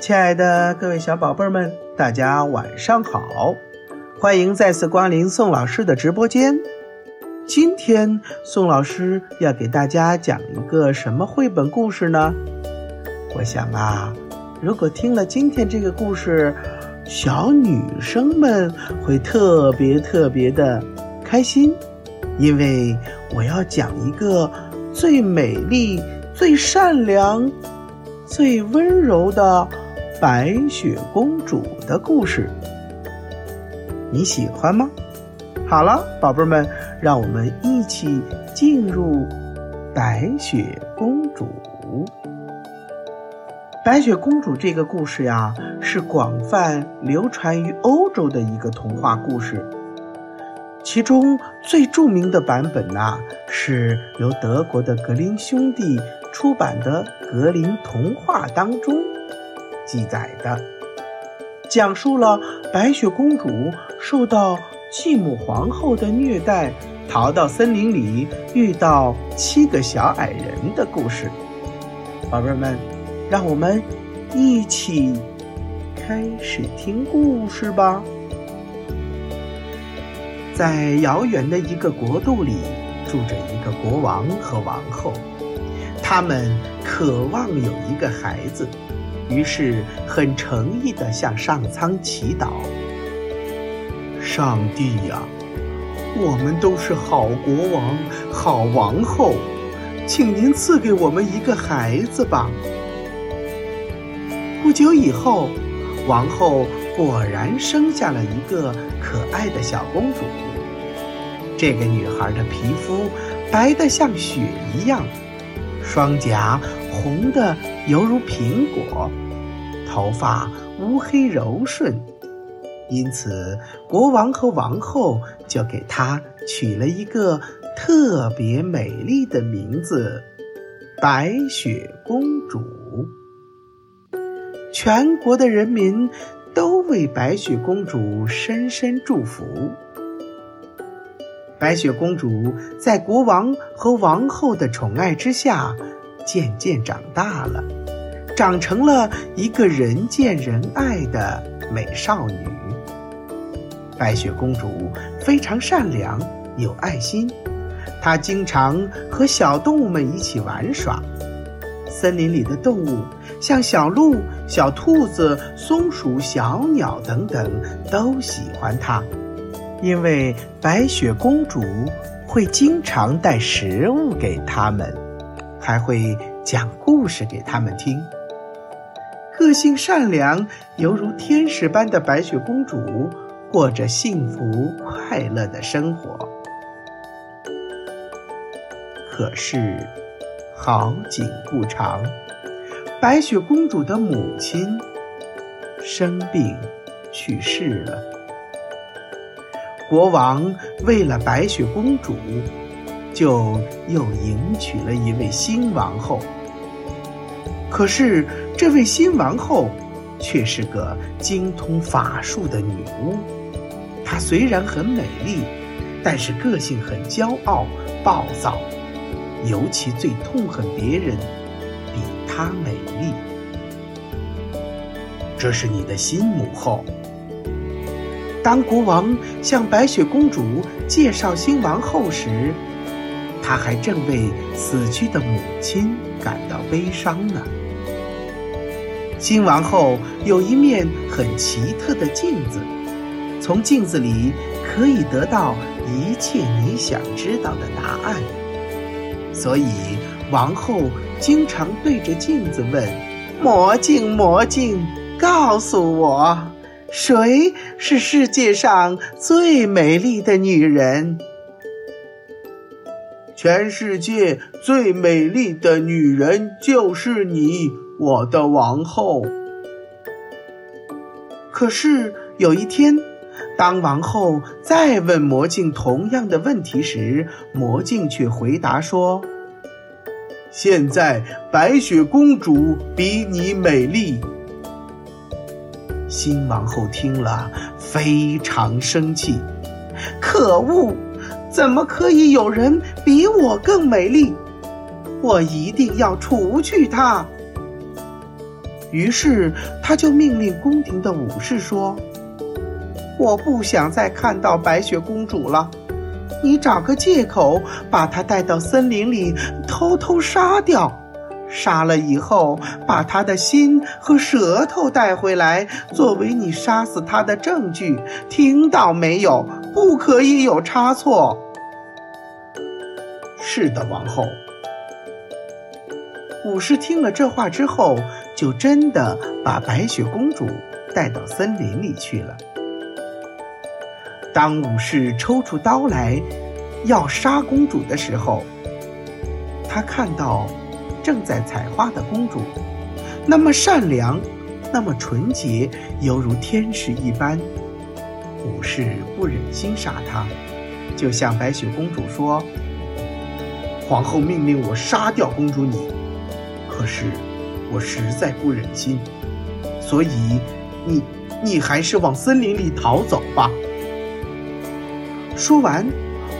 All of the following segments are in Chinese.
亲爱的各位小宝贝儿们，大家晚上好！欢迎再次光临宋老师的直播间。今天宋老师要给大家讲一个什么绘本故事呢？我想啊，如果听了今天这个故事，小女生们会特别特别的开心，因为我要讲一个最美丽、最善良、最温柔的白雪公主的故事。你喜欢吗？好了，宝贝儿们，让我们一起进入白雪公主。白雪公主这个故事呀，是广泛流传于欧洲的一个童话故事。其中最著名的版本呢，是由德国的格林兄弟出版的《格林童话》当中记载的，讲述了白雪公主受到继母皇后的虐待，逃到森林里遇到七个小矮人的故事。宝贝们。让我们一起开始听故事吧。在遥远的一个国度里，住着一个国王和王后，他们渴望有一个孩子，于是很诚意的向上苍祈祷：“上帝呀，我们都是好国王、好王后，请您赐给我们一个孩子吧。”不久以后，王后果然生下了一个可爱的小公主。这个女孩的皮肤白得像雪一样，双颊红得犹如苹果，头发乌黑柔顺，因此国王和王后就给她取了一个特别美丽的名字——白雪公主。全国的人民都为白雪公主深深祝福。白雪公主在国王和王后的宠爱之下，渐渐长大了，长成了一个人见人爱的美少女。白雪公主非常善良，有爱心，她经常和小动物们一起玩耍。森林里的动物，像小鹿、小兔子、松鼠、小鸟等等，都喜欢它，因为白雪公主会经常带食物给它们，还会讲故事给他们听。个性善良，犹如天使般的白雪公主，过着幸福快乐的生活。可是。好景不长，白雪公主的母亲生病去世了。国王为了白雪公主，就又迎娶了一位新王后。可是，这位新王后却是个精通法术的女巫。她虽然很美丽，但是个性很骄傲、暴躁。尤其最痛恨别人比她美丽。这是你的新母后。当国王向白雪公主介绍新王后时，他还正为死去的母亲感到悲伤呢。新王后有一面很奇特的镜子，从镜子里可以得到一切你想知道的答案。所以，王后经常对着镜子问：“魔镜，魔镜，告诉我，谁是世界上最美丽的女人？”全世界最美丽的女人就是你，我的王后。可是有一天，当王后再问魔镜同样的问题时，魔镜却回答说：“现在白雪公主比你美丽。”新王后听了非常生气，可恶！怎么可以有人比我更美丽？我一定要除去她！于是他就命令宫廷的武士说：“我不想再看到白雪公主了，你找个借口把她带到森林里偷偷杀掉。”杀了以后，把她的心和舌头带回来，作为你杀死她的证据。听到没有？不可以有差错。是的，王后。武士听了这话之后，就真的把白雪公主带到森林里去了。当武士抽出刀来要杀公主的时候，他看到。正在采花的公主，那么善良，那么纯洁，犹如天使一般。武士不忍心杀她，就向白雪公主说：“皇后命令我杀掉公主你，可是我实在不忍心，所以你你还是往森林里逃走吧。”说完，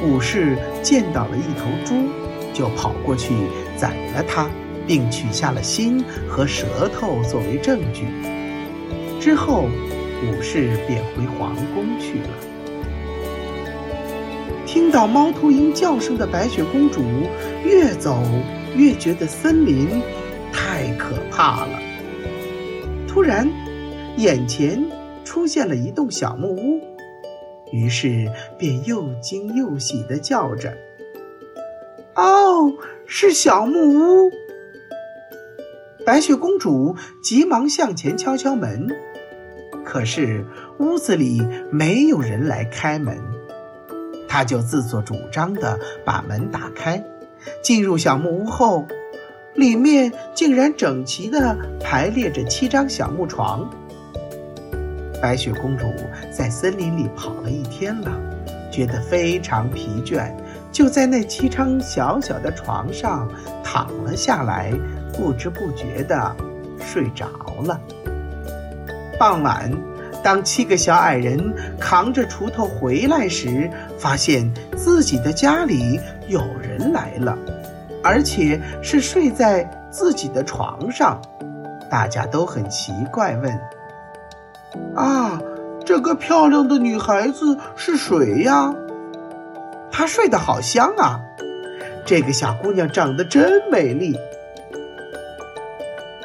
武士见到了一头猪，就跑过去。宰了它，并取下了心和舌头作为证据。之后，武士便回皇宫去了。听到猫头鹰叫声的白雪公主，越走越觉得森林太可怕了。突然，眼前出现了一栋小木屋，于是便又惊又喜地叫着。哦，是小木屋。白雪公主急忙向前敲敲门，可是屋子里没有人来开门。他就自作主张的把门打开，进入小木屋后，里面竟然整齐的排列着七张小木床。白雪公主在森林里跑了一天了，觉得非常疲倦。就在那七张小小的床上躺了下来，不知不觉的睡着了。傍晚，当七个小矮人扛着锄头回来时，发现自己的家里有人来了，而且是睡在自己的床上。大家都很奇怪，问：“啊，这个漂亮的女孩子是谁呀？”她睡得好香啊！这个小姑娘长得真美丽。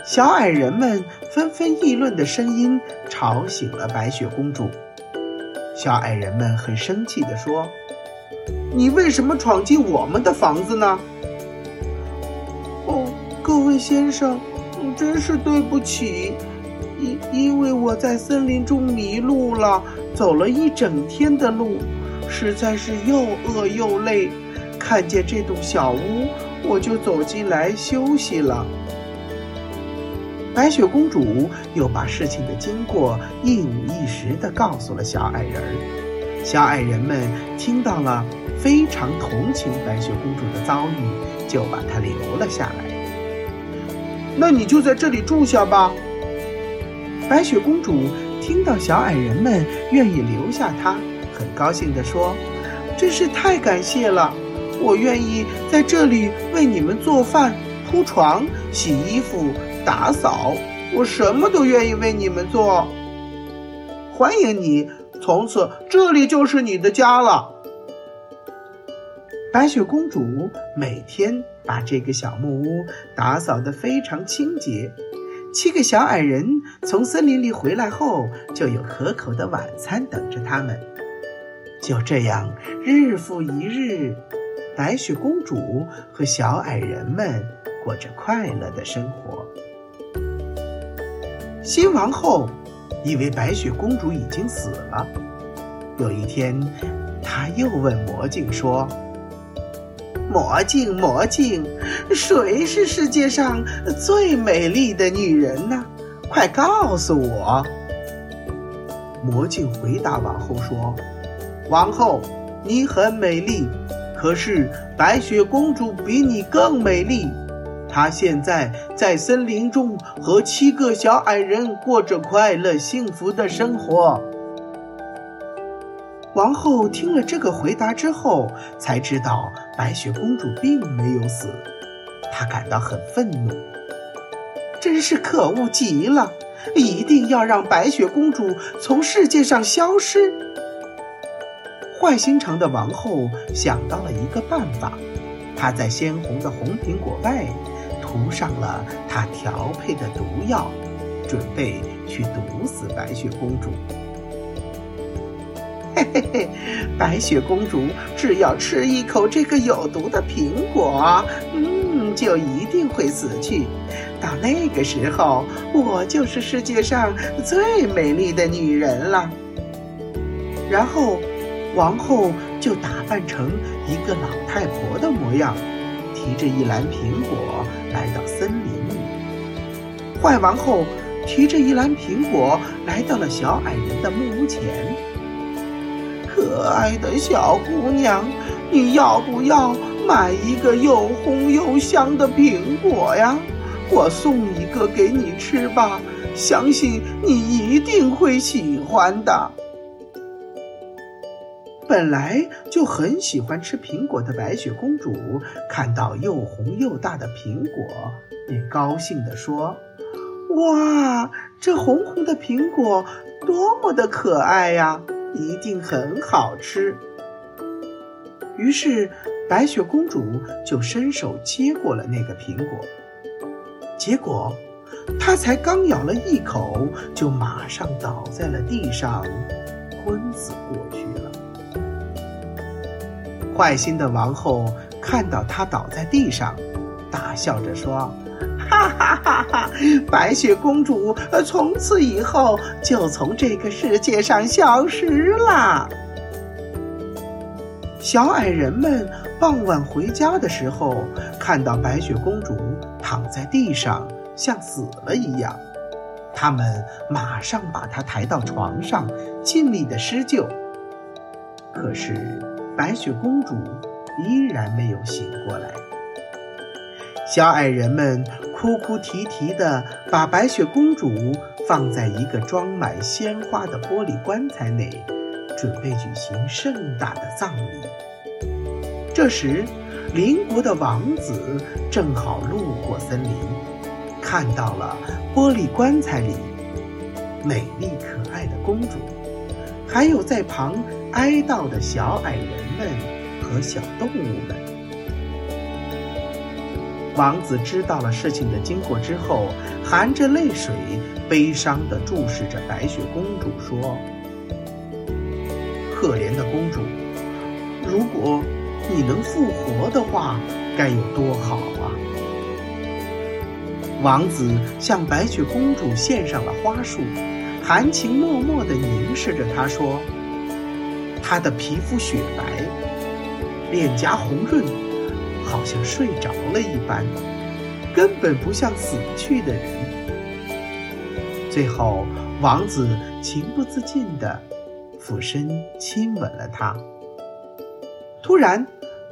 小矮人们纷纷议论的声音吵醒了白雪公主。小矮人们很生气地说：“你为什么闯进我们的房子呢？”哦，各位先生，真是对不起，因因为我在森林中迷路了，走了一整天的路。实在是又饿又累，看见这栋小屋，我就走进来休息了。白雪公主又把事情的经过一五一十地告诉了小矮人儿。小矮人们听到了，非常同情白雪公主的遭遇，就把她留了下来。那你就在这里住下吧。白雪公主听到小矮人们愿意留下她。很高兴地说：“真是太感谢了！我愿意在这里为你们做饭、铺床、洗衣服、打扫，我什么都愿意为你们做。欢迎你，从此这里就是你的家了。”白雪公主每天把这个小木屋打扫得非常清洁。七个小矮人从森林里回来后，就有可口的晚餐等着他们。就这样，日复一日，白雪公主和小矮人们过着快乐的生活。新王后以为白雪公主已经死了，有一天，她又问魔镜说：“魔镜，魔镜，谁是世界上最美丽的女人呢？快告诉我！”魔镜回答王后说。王后，你很美丽，可是白雪公主比你更美丽。她现在在森林中和七个小矮人过着快乐幸福的生活。王后听了这个回答之后，才知道白雪公主并没有死，她感到很愤怒。真是可恶极了！一定要让白雪公主从世界上消失。坏心肠的王后想到了一个办法，她在鲜红的红苹果外涂上了她调配的毒药，准备去毒死白雪公主。嘿嘿嘿，白雪公主只要吃一口这个有毒的苹果，嗯，就一定会死去。到那个时候，我就是世界上最美丽的女人了。然后，王后就打扮成一个老太婆的模样，提着一篮苹果来到森林里。坏王后提着一篮苹果来到了小矮人的木屋前。可爱的小姑娘，你要不要买一个又红又香的苹果呀？我送一个给你吃吧，相信你一定会喜欢的。本来就很喜欢吃苹果的白雪公主，看到又红又大的苹果，便高兴地说：“哇，这红红的苹果多么的可爱呀！”一定很好吃。于是，白雪公主就伸手接过了那个苹果。结果，她才刚咬了一口，就马上倒在了地上，昏死过去。坏心的王后看到她倒在地上，大笑着说。哈哈哈！哈白雪公主从此以后就从这个世界上消失了。小矮人们傍晚回家的时候，看到白雪公主躺在地上，像死了一样，他们马上把她抬到床上，尽力的施救。可是白雪公主依然没有醒过来。小矮人们哭哭啼啼地把白雪公主放在一个装满鲜花的玻璃棺材内，准备举行盛大的葬礼。这时，邻国的王子正好路过森林，看到了玻璃棺材里美丽可爱的公主，还有在旁哀悼的小矮人们和小动物们。王子知道了事情的经过之后，含着泪水，悲伤地注视着白雪公主，说：“可怜的公主，如果你能复活的话，该有多好啊！”王子向白雪公主献上了花束，含情脉脉地凝视着她，说：“她的皮肤雪白，脸颊红润。”好像睡着了一般，根本不像死去的人。最后，王子情不自禁地俯身亲吻了她。突然，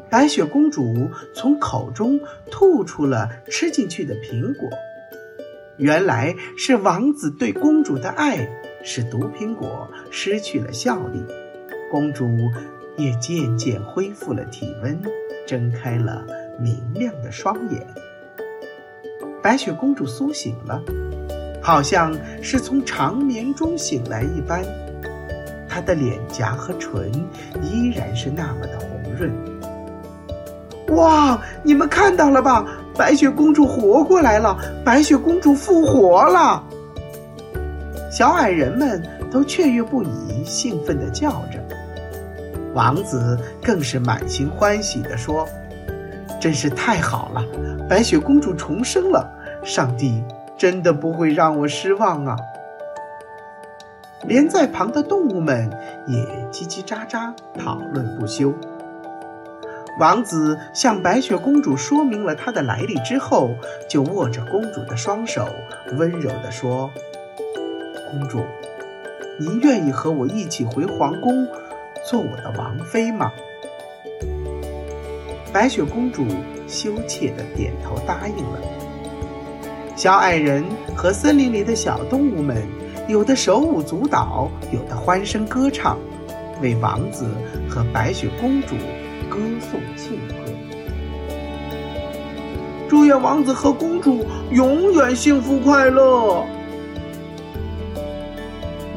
白雪公主从口中吐出了吃进去的苹果。原来是王子对公主的爱使毒苹果失去了效力，公主也渐渐恢复了体温。睁开了明亮的双眼，白雪公主苏醒了，好像是从长眠中醒来一般。她的脸颊和唇依然是那么的红润。哇，你们看到了吧？白雪公主活过来了！白雪公主复活了！小矮人们都雀跃不已，兴奋地叫着。王子更是满心欢喜地说：“真是太好了，白雪公主重生了！上帝真的不会让我失望啊！”连在旁的动物们也叽叽喳喳讨论不休。王子向白雪公主说明了他的来历之后，就握着公主的双手，温柔地说：“公主，您愿意和我一起回皇宫？”做我的王妃吗？白雪公主羞怯的点头答应了。小矮人和森林里的小动物们，有的手舞足蹈，有的欢声歌唱，为王子和白雪公主歌颂庆贺。祝愿王子和公主永远幸福快乐。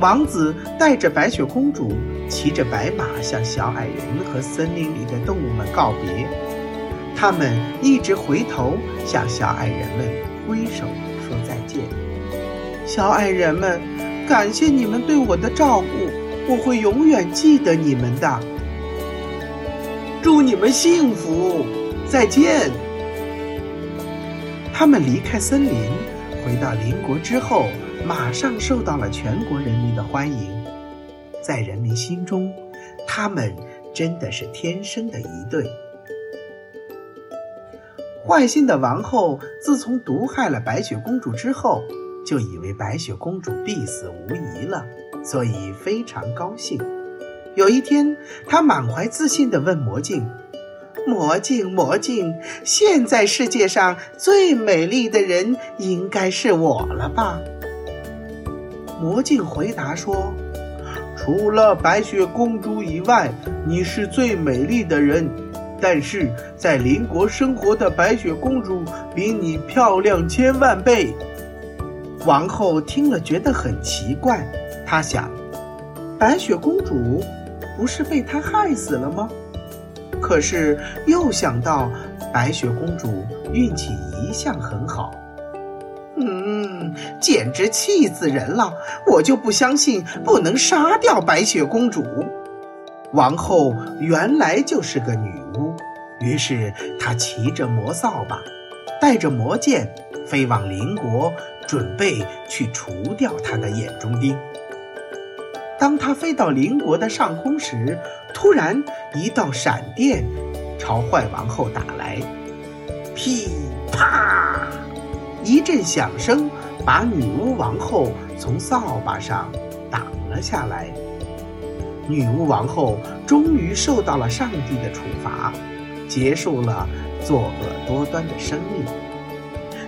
王子带着白雪公主，骑着白马向小矮人和森林里的动物们告别。他们一直回头向小矮人们挥手说再见。小矮人们，感谢你们对我的照顾，我会永远记得你们的。祝你们幸福，再见。他们离开森林，回到邻国之后。马上受到了全国人民的欢迎，在人民心中，他们真的是天生的一对。坏心的王后自从毒害了白雪公主之后，就以为白雪公主必死无疑了，所以非常高兴。有一天，她满怀自信地问魔镜：“魔镜，魔镜，现在世界上最美丽的人应该是我了吧？”魔镜回答说：“除了白雪公主以外，你是最美丽的人。但是在邻国生活的白雪公主比你漂亮千万倍。”王后听了觉得很奇怪，她想：白雪公主不是被他害死了吗？可是又想到白雪公主运气一向很好。简直气死人了！我就不相信不能杀掉白雪公主。王后原来就是个女巫，于是她骑着魔扫把，带着魔剑，飞往邻国，准备去除掉她的眼中钉。当她飞到邻国的上空时，突然一道闪电朝坏王后打来，噼啪。一阵响声，把女巫王后从扫把上挡了下来。女巫王后终于受到了上帝的处罚，结束了作恶多端的生命。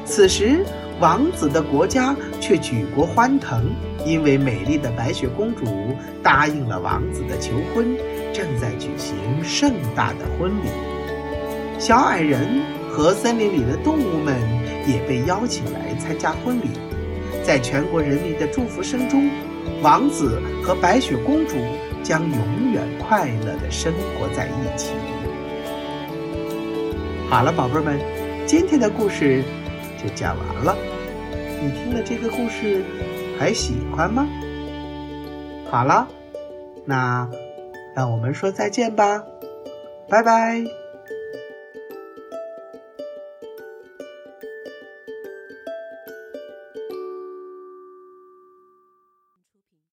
此时，王子的国家却举国欢腾，因为美丽的白雪公主答应了王子的求婚，正在举行盛大的婚礼。小矮人和森林里的动物们。也被邀请来参加婚礼，在全国人民的祝福声中，王子和白雪公主将永远快乐的生活在一起。好了，宝贝们，今天的故事就讲完了。你听了这个故事，还喜欢吗？好了，那让我们说再见吧，拜拜。